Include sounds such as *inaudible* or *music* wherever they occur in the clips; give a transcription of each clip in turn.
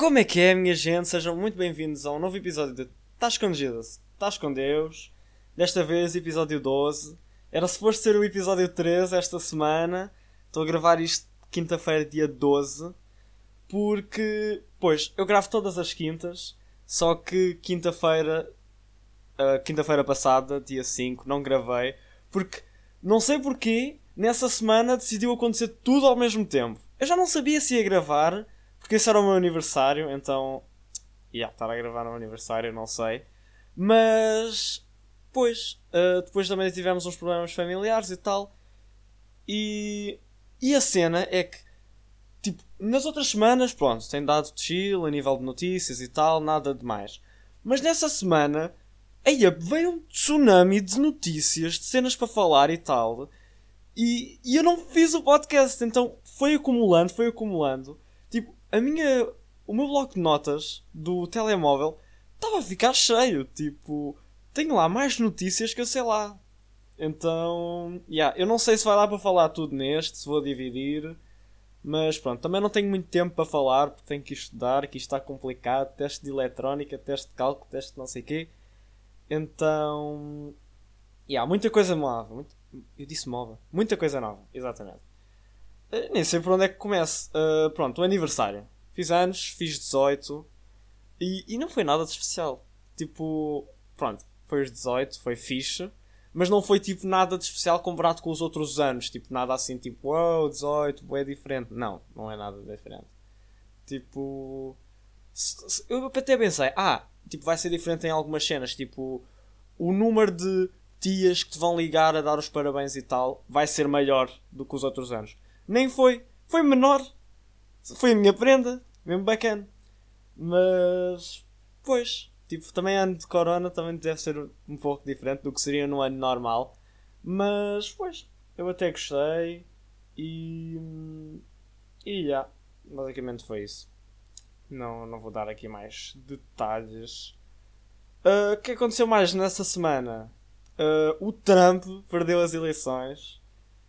Como é que é, minha gente? Sejam muito bem-vindos a um novo episódio de Tá Escondido-se, Tá com Deus. Desta vez, episódio 12. Era suposto ser o episódio 13 esta semana. Estou a gravar isto quinta-feira, dia 12. Porque, pois, eu gravo todas as quintas. Só que quinta-feira, uh, quinta-feira passada, dia 5, não gravei. Porque, não sei porquê, nessa semana decidiu acontecer tudo ao mesmo tempo. Eu já não sabia se ia gravar porque esse era o meu aniversário, então. Yeah, estar a gravar no aniversário, não sei. Mas. Pois. Uh, depois também tivemos uns problemas familiares e tal. E. E a cena é que. Tipo, nas outras semanas, pronto, tem dado chill a nível de notícias e tal, nada de mais. Mas nessa semana. Aí veio um tsunami de notícias, de cenas para falar e tal. E, e eu não fiz o podcast, então foi acumulando, foi acumulando a minha. O meu bloco de notas do telemóvel estava a ficar cheio. Tipo, tenho lá mais notícias que eu sei lá. Então, yeah, eu não sei se vai dar para falar tudo neste, se vou dividir. Mas pronto, também não tenho muito tempo para falar porque tenho que estudar, que isto está complicado. Teste de eletrónica, teste de cálculo, teste de não sei o quê. Então, yeah, muita coisa nova. Muito, eu disse nova. Muita coisa nova, exatamente. Uh, nem sei por onde é que começo. Uh, pronto, o aniversário. Fiz anos, fiz 18 e, e não foi nada de especial. Tipo, pronto, foi os 18, foi fixe, mas não foi tipo nada de especial comparado com os outros anos. Tipo, nada assim, tipo, wow, 18, é diferente. Não, não é nada diferente. Tipo, eu até pensei, ah, tipo, vai ser diferente em algumas cenas. Tipo, o número de tias que te vão ligar a dar os parabéns e tal vai ser maior do que os outros anos. Nem foi. Foi menor. Foi a minha prenda. Mesmo bacana. Mas. Pois. Tipo, também ano de corona também deve ser um pouco diferente do que seria no ano normal. Mas, pois. Eu até gostei. E. E já. Yeah, basicamente foi isso. Não, não vou dar aqui mais detalhes. Ah, o que aconteceu mais nessa semana? Uh, o Trump perdeu as eleições.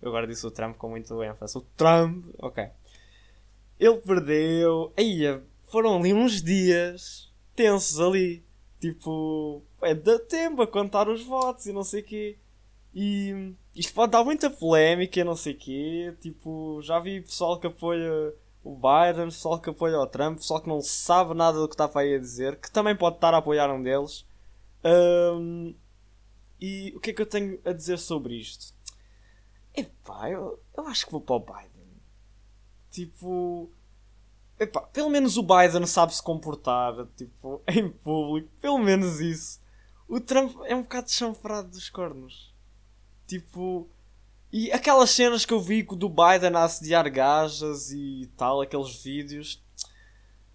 Eu agora disse o Trump com muito ênfase. O Trump, ok. Ele perdeu. Aí, foram ali uns dias tensos ali. Tipo, é dá tempo a contar os votos e não sei o quê. E isto pode dar muita polémica e não sei o quê. Tipo, já vi pessoal que apoia o Biden, pessoal que apoia o Trump, pessoal que não sabe nada do que está para aí a dizer, que também pode estar a apoiar um deles. Um, e o que é que eu tenho a dizer sobre isto? Epá, eu, eu acho que vou para o Biden. Tipo. Epá, pelo menos o Biden sabe se comportar, tipo, *laughs* em público. Pelo menos isso. O Trump é um bocado chanfrado dos cornos. Tipo. E aquelas cenas que eu vi do Biden a assediar gajas e tal, aqueles vídeos.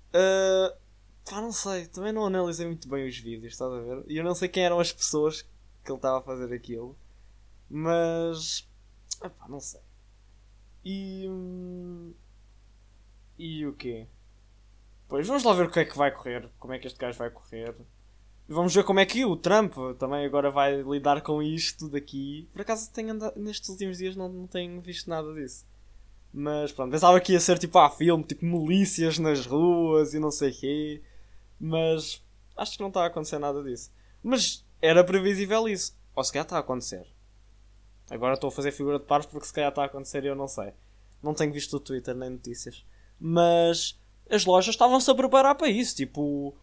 Uh, pá, não sei. Também não analisei muito bem os vídeos, estás a ver? E eu não sei quem eram as pessoas que ele estava a fazer aquilo. Mas. Epá, não sei. E. Hum, e o quê? Pois vamos lá ver o que é que vai correr. Como é que este gajo vai correr. Vamos ver como é que o Trump também agora vai lidar com isto daqui. Por acaso tenho andado, nestes últimos dias não, não tenho visto nada disso. Mas pronto, pensava que ia ser tipo ah, filme, tipo milícias nas ruas e não sei quê. Mas acho que não está a acontecer nada disso. Mas era previsível isso. Ou se calhar está a acontecer. Agora estou a fazer figura de pares porque se calhar está a acontecer e eu não sei. Não tenho visto o Twitter nem notícias. Mas as lojas estavam-se a preparar para isso. Tipo,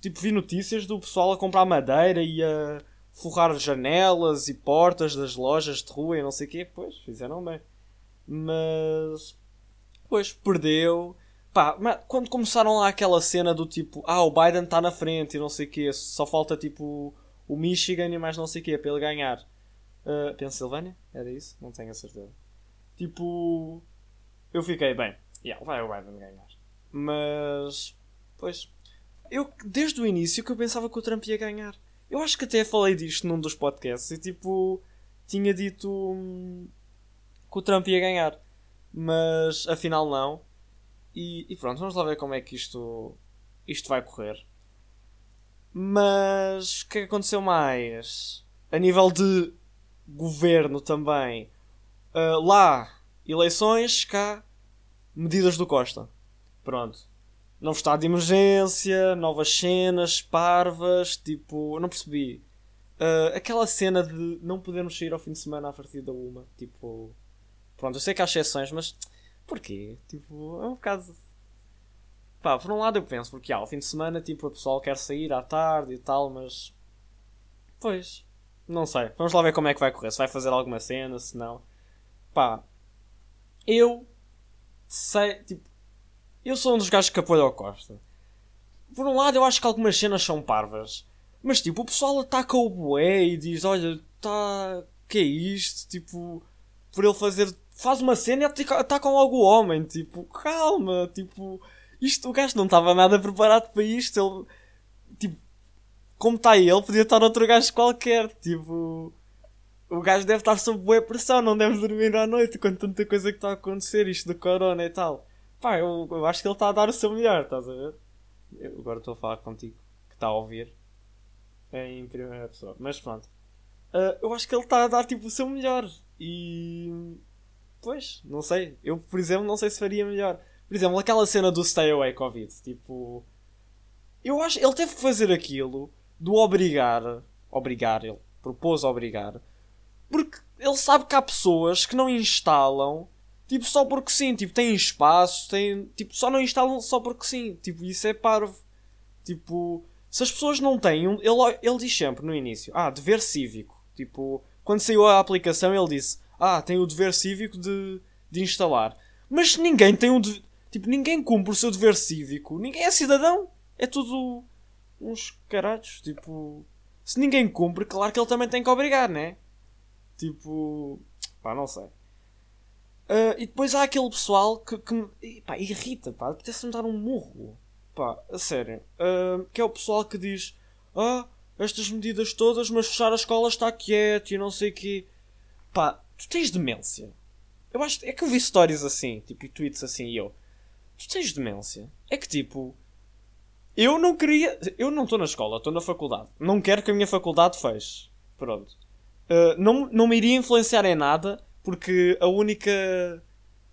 tipo, vi notícias do pessoal a comprar madeira e a forrar janelas e portas das lojas de rua e não sei o quê. Pois, fizeram bem. Mas, pois, perdeu. Pá, quando começaram lá aquela cena do tipo, ah, o Biden está na frente e não sei o quê, só falta tipo o Michigan e mais não sei o quê para ele ganhar. Uh, Pensilvânia? Era isso? Não tenho a certeza. Tipo, eu fiquei bem. Yeah, vai o Biden ganhar. Mas, pois, eu desde o início que eu pensava que o Trump ia ganhar. Eu acho que até falei disto num dos podcasts e tipo, tinha dito hum, que o Trump ia ganhar. Mas afinal não. E, e, pronto, vamos lá ver como é que isto, isto vai correr. Mas o que é que aconteceu mais? A nível de governo também. Uh, lá, eleições, cá, medidas do Costa. Pronto. novo estado de emergência, novas cenas, parvas, tipo, eu não percebi. Uh, aquela cena de não podermos sair ao fim de semana a partir da uma, tipo, pronto, eu sei que há exceções, mas porquê? Tipo, é um bocado. Pá, por um lado eu penso, porque ao fim de semana, tipo, o pessoal quer sair à tarde e tal, mas. Pois, não sei. Vamos lá ver como é que vai correr. Se vai fazer alguma cena, se não. Pá, eu sei, tipo, eu sou um dos gajos que apoia o Costa. Por um lado, eu acho que algumas cenas são parvas. Mas, tipo, o pessoal ataca o bué e diz: Olha, tá. que é isto? Tipo, por ele fazer. faz uma cena e atacam logo o homem. Tipo, calma, tipo. Isto, o gajo não estava nada preparado para isto. Ele. tipo. Como está ele, podia estar outro gajo qualquer. Tipo. O gajo deve estar sob boa pressão, não deve dormir à noite com tanta coisa que está a acontecer, isto do corona e tal. Pá, eu, eu acho que ele está a dar o seu melhor, estás a ver? Eu agora estou a falar contigo, que está a ouvir em primeira pessoa. Mas pronto. Uh, eu acho que ele está a dar tipo o seu melhor. E. Pois, não sei. Eu, por exemplo, não sei se faria melhor. Por exemplo, aquela cena do Stay Away Covid. Tipo. Eu acho. Ele teve que fazer aquilo do obrigar. Obrigar, ele propôs obrigar. Porque ele sabe que há pessoas que não instalam Tipo, só porque sim, tipo, tem espaço, tem. Tipo, só não instalam só porque sim. Tipo, isso é parvo. Tipo, se as pessoas não têm. Ele, ele diz sempre no início: Ah, dever cívico. Tipo, quando saiu a aplicação, ele disse: Ah, tem o dever cívico de, de instalar. Mas ninguém tem um. Tipo, ninguém cumpre o seu dever cívico. Ninguém é cidadão. É tudo. Uns caralhos. Tipo, se ninguém cumpre, claro que ele também tem que obrigar, né? Tipo, pá, não sei. Uh, e depois há aquele pessoal que, que pá, irrita, pá, apetece-me dar um murro. Pá, a sério. Uh, que é o pessoal que diz: Ah, estas medidas todas, mas fechar a escola está quieto e não sei o quê. Pá, tu tens demência. Eu acho é que eu vi stories assim, tipo, e tweets assim, e eu. Tu tens demência. É que tipo. Eu não queria. Eu não estou na escola, estou na faculdade. Não quero que a minha faculdade feche. Pronto. Uh, não, não me iria influenciar em nada porque a única.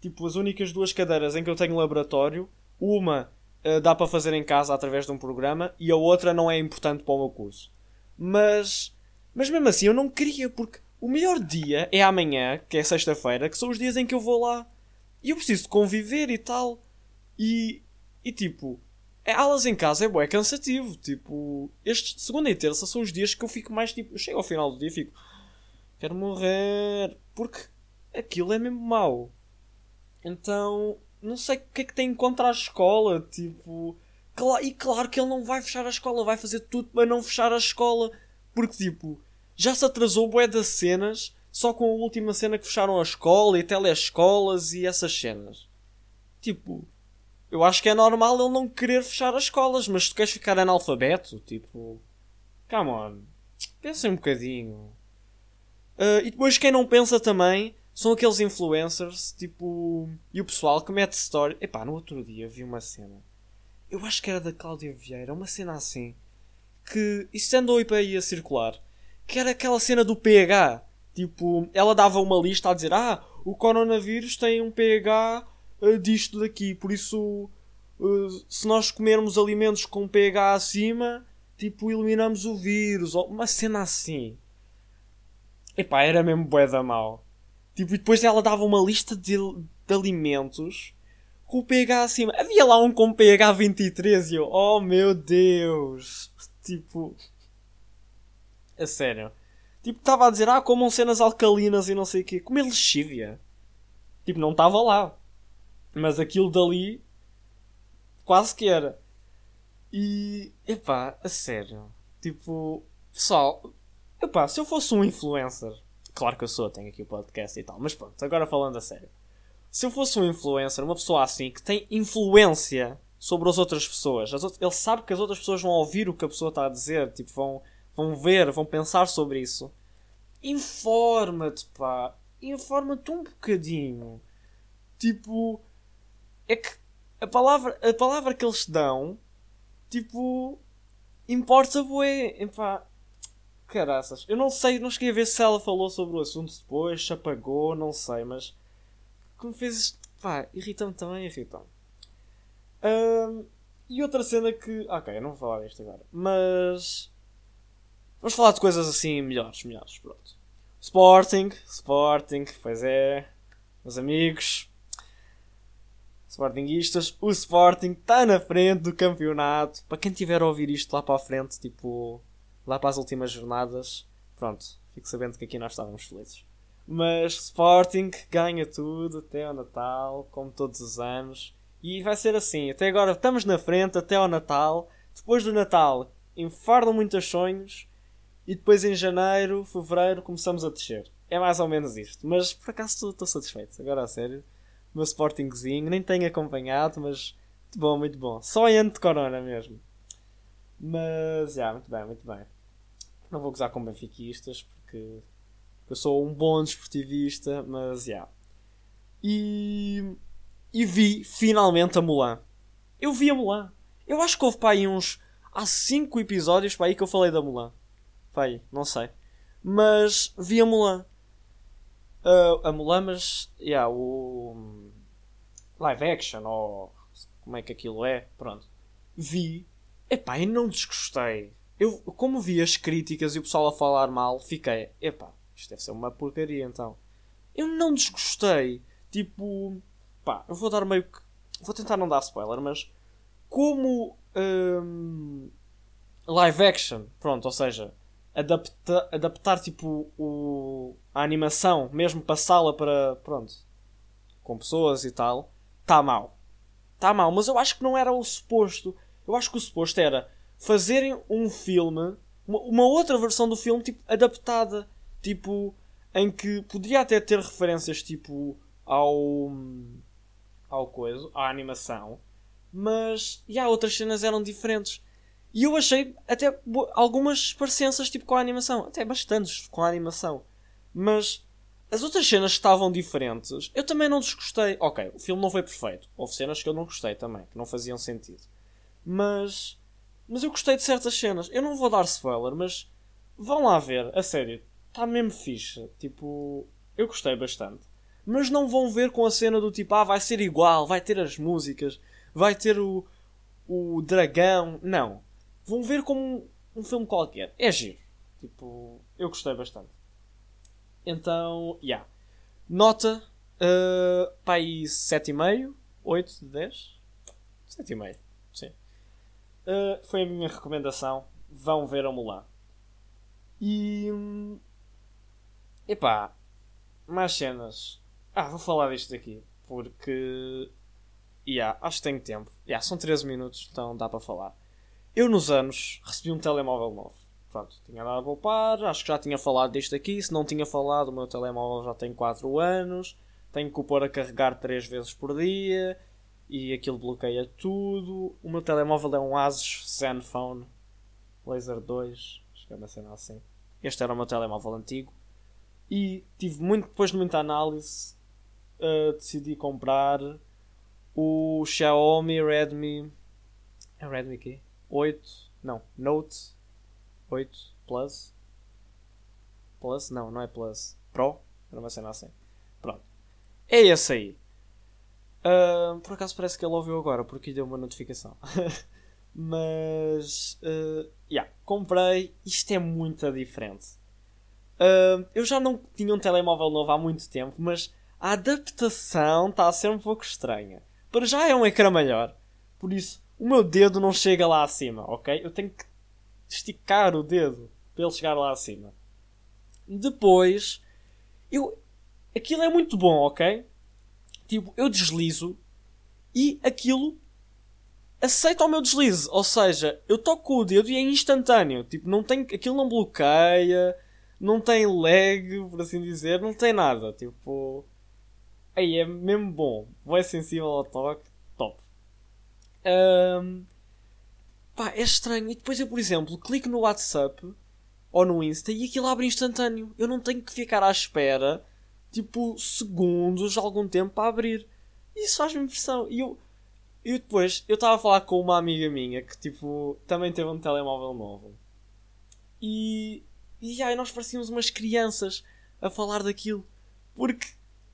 Tipo, as únicas duas cadeiras em que eu tenho laboratório, uma uh, dá para fazer em casa através de um programa e a outra não é importante para o meu curso. Mas. Mas mesmo assim eu não queria, porque o melhor dia é amanhã, que é sexta-feira, que são os dias em que eu vou lá. E eu preciso conviver e tal. E. E tipo. É, aulas em casa é bué cansativo. Tipo, este segunda e terça são os dias que eu fico mais tipo. Eu chego ao final do dia e fico. Quero morrer. Porque aquilo é mesmo mau. Então, não sei o que é que tem contra a escola. Tipo, e claro que ele não vai fechar a escola, vai fazer tudo para não fechar a escola. Porque, tipo, já se atrasou bué das cenas só com a última cena que fecharam a escola e telescolas e essas cenas. Tipo, eu acho que é normal ele não querer fechar as escolas, mas se tu queres ficar analfabeto, tipo, come on, pensa um bocadinho. Uh, e depois quem não pensa também são aqueles influencers, tipo. E o pessoal que mete story. Epá, no outro dia vi uma cena. Eu acho que era da Cláudia Vieira, uma cena assim. Que. Isto andou aí a circular. Que era aquela cena do pH. Tipo, ela dava uma lista a dizer: Ah, o coronavírus tem um pH disto daqui. Por isso, uh, se nós comermos alimentos com pH acima, tipo, eliminamos o vírus. Uma cena assim. Epá, era mesmo bué da mal. Tipo, e depois ela dava uma lista de, de alimentos com pH acima. Havia lá um com pH 23 e eu, oh meu Deus! Tipo. A sério. Tipo, estava a dizer, ah, comam cenas alcalinas e não sei o quê. Comer lexívia. Tipo, não estava lá. Mas aquilo dali. Quase que era. E. Epá, a sério. Tipo. Pessoal. Epá, se eu fosse um influencer Claro que eu sou, tenho aqui o podcast e tal. Mas pronto, agora falando a sério. Se eu fosse um influencer, uma pessoa assim, que tem influência sobre as outras pessoas, as outras, ele sabe que as outras pessoas vão ouvir o que a pessoa está a dizer, tipo, vão, vão ver, vão pensar sobre isso. Informa-te, pá. Informa-te um bocadinho. Tipo, é que a palavra, a palavra que eles dão, tipo, importa bué. Epá, Caraças. Eu não sei, não cheguei a ver se ela falou sobre o assunto depois, se apagou, não sei, mas. Como fez isto. Pá, irritam-me também, irritam-me. Um, E outra cena que. Ok, eu não vou falar disto agora. Mas. Vamos falar de coisas assim melhores, melhores, pronto. Sporting, Sporting, pois é. Meus amigos. Sportingistas, o Sporting está na frente do campeonato. Para quem tiver a ouvir isto lá para a frente, tipo, lá para as últimas jornadas, pronto, fico sabendo que aqui nós estávamos felizes. Mas Sporting ganha tudo até ao Natal, como todos os anos. E vai ser assim. Até agora estamos na frente, até ao Natal. Depois do Natal, enfardam muitos sonhos. E depois em janeiro, fevereiro, começamos a descer. É mais ou menos isto. Mas por acaso estou satisfeito. Agora a sério. Meu Sportingzinho. Nem tenho acompanhado, mas muito bom, muito bom. Só de Corona mesmo. Mas, já, yeah, muito bem, muito bem. Não vou gozar com benfiquistas, porque eu sou um bom desportivista, mas, já. Yeah. E e vi finalmente a Mulan. Eu vi a Mulan. Eu acho que houve para aí uns. Há 5 episódios para aí que eu falei da Mulan. Para aí, não sei. Mas vi a Mulan. Uh, a Mulan, mas. Yeah, o. Live action, ou. Como é que aquilo é? Pronto. Vi. Epá, e não desgostei. Eu, como vi as críticas e o pessoal a falar mal, fiquei. Epá, isto deve ser uma porcaria então. Eu não desgostei. Tipo pá, eu vou dar meio que. Vou tentar não dar spoiler, mas como um, live action, pronto, ou seja, adapta, adaptar tipo o, a animação, mesmo passá-la para. pronto, com pessoas e tal, está mal. Está mal, mas eu acho que não era o suposto. Eu acho que o suposto era fazerem um filme, uma, uma outra versão do filme, tipo, adaptada, tipo, em que poderia até ter referências, tipo, ao ao coisa, à animação, mas e há outras cenas eram diferentes. E eu achei até algumas parecenças tipo com a animação, até bastantes com a animação. Mas as outras cenas estavam diferentes, eu também não desgostei. Ok, o filme não foi perfeito. Houve cenas que eu não gostei também, que não faziam sentido. Mas mas eu gostei de certas cenas. Eu não vou dar spoiler, mas vão lá ver, a sério. Está mesmo fixe. Tipo, eu gostei bastante mas não vão ver com a cena do tipo, ah, vai ser igual, vai ter as músicas, vai ter o, o dragão. Não. Vão ver como um, um filme qualquer. É giro. Tipo, eu gostei bastante. Então, yeah. Nota, uh, para aí 7,5, 8 de 10. 7,5, sim. Uh, foi a minha recomendação. Vão ver a Mulan. E. Hum, epá, mais cenas. Ah, vou falar disto aqui. Porque. Yeah, acho que tenho tempo. Yeah, são 13 minutos, então dá para falar. Eu, nos anos, recebi um telemóvel novo. Pronto, tinha dado a poupar. Acho que já tinha falado disto aqui. Se não tinha falado, o meu telemóvel já tem 4 anos. Tenho que o pôr a carregar 3 vezes por dia. E aquilo bloqueia tudo. O meu telemóvel é um Asus Zenfone Laser 2. Acho que é uma cena assim. Este era o meu telemóvel antigo. E tive muito, depois de muita análise, uh, decidi comprar o Xiaomi Redmi. É Redmi quê? 8. Não, Note 8 Plus. Plus? Não, não é Plus. Pro? Era uma cena assim. Pronto. É esse aí. Uh, por acaso parece que ele ouviu agora porque deu uma notificação. *laughs* Mas. Uh, yeah, comprei. Isto é muito diferente. Uh, eu já não tinha um telemóvel novo há muito tempo, mas a adaptação está a ser um pouco estranha. Para já é um ecrã maior, por isso o meu dedo não chega lá acima, ok? Eu tenho que esticar o dedo para ele chegar lá acima. Depois, eu, aquilo é muito bom, ok? Tipo, eu deslizo e aquilo aceita o meu deslize. Ou seja, eu toco com o dedo e é instantâneo. Tipo, não tem, aquilo não bloqueia, não tem lag, por assim dizer, não tem nada. Tipo, Aí é mesmo bom. É sensível ao toque. Um, pá, é estranho. E depois eu, por exemplo, clico no WhatsApp ou no Insta e aquilo abre instantâneo. Eu não tenho que ficar à espera, tipo, segundos, algum tempo para abrir. Isso faz-me impressão. E eu, depois, eu estava a falar com uma amiga minha que, tipo, também teve um telemóvel novo. E, e aí nós parecíamos umas crianças a falar daquilo. Porque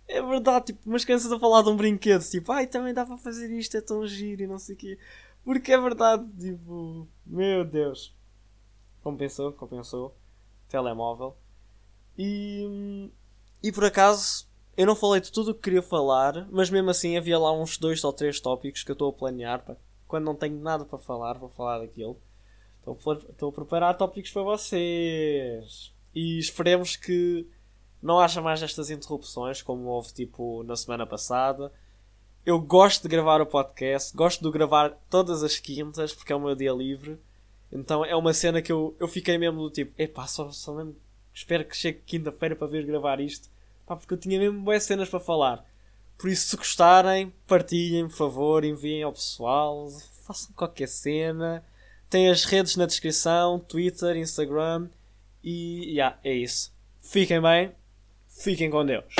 é verdade, tipo, umas crianças a falar de um brinquedo, tipo, ai, também dá para fazer isto, é tão giro e não sei o quê. Porque é verdade, tipo, meu Deus. Compensou, compensou. Telemóvel. E, e por acaso, eu não falei de tudo o que queria falar, mas mesmo assim havia lá uns dois ou três tópicos que eu estou a planear. Pá. Quando não tenho nada para falar, vou falar daquilo. Estou a preparar tópicos para vocês. E esperemos que não haja mais estas interrupções, como houve tipo na semana passada. Eu gosto de gravar o podcast, gosto de gravar todas as quintas, porque é o meu dia livre. Então é uma cena que eu, eu fiquei mesmo do tipo, epá, só, só mesmo espero que chegue quinta-feira para vir gravar isto. Pá, porque eu tinha mesmo boas cenas para falar. Por isso, se gostarem, partilhem, por favor, enviem ao pessoal, façam qualquer cena. Tem as redes na descrição, Twitter, Instagram. E yeah, é isso. Fiquem bem, Fiquem com Deus.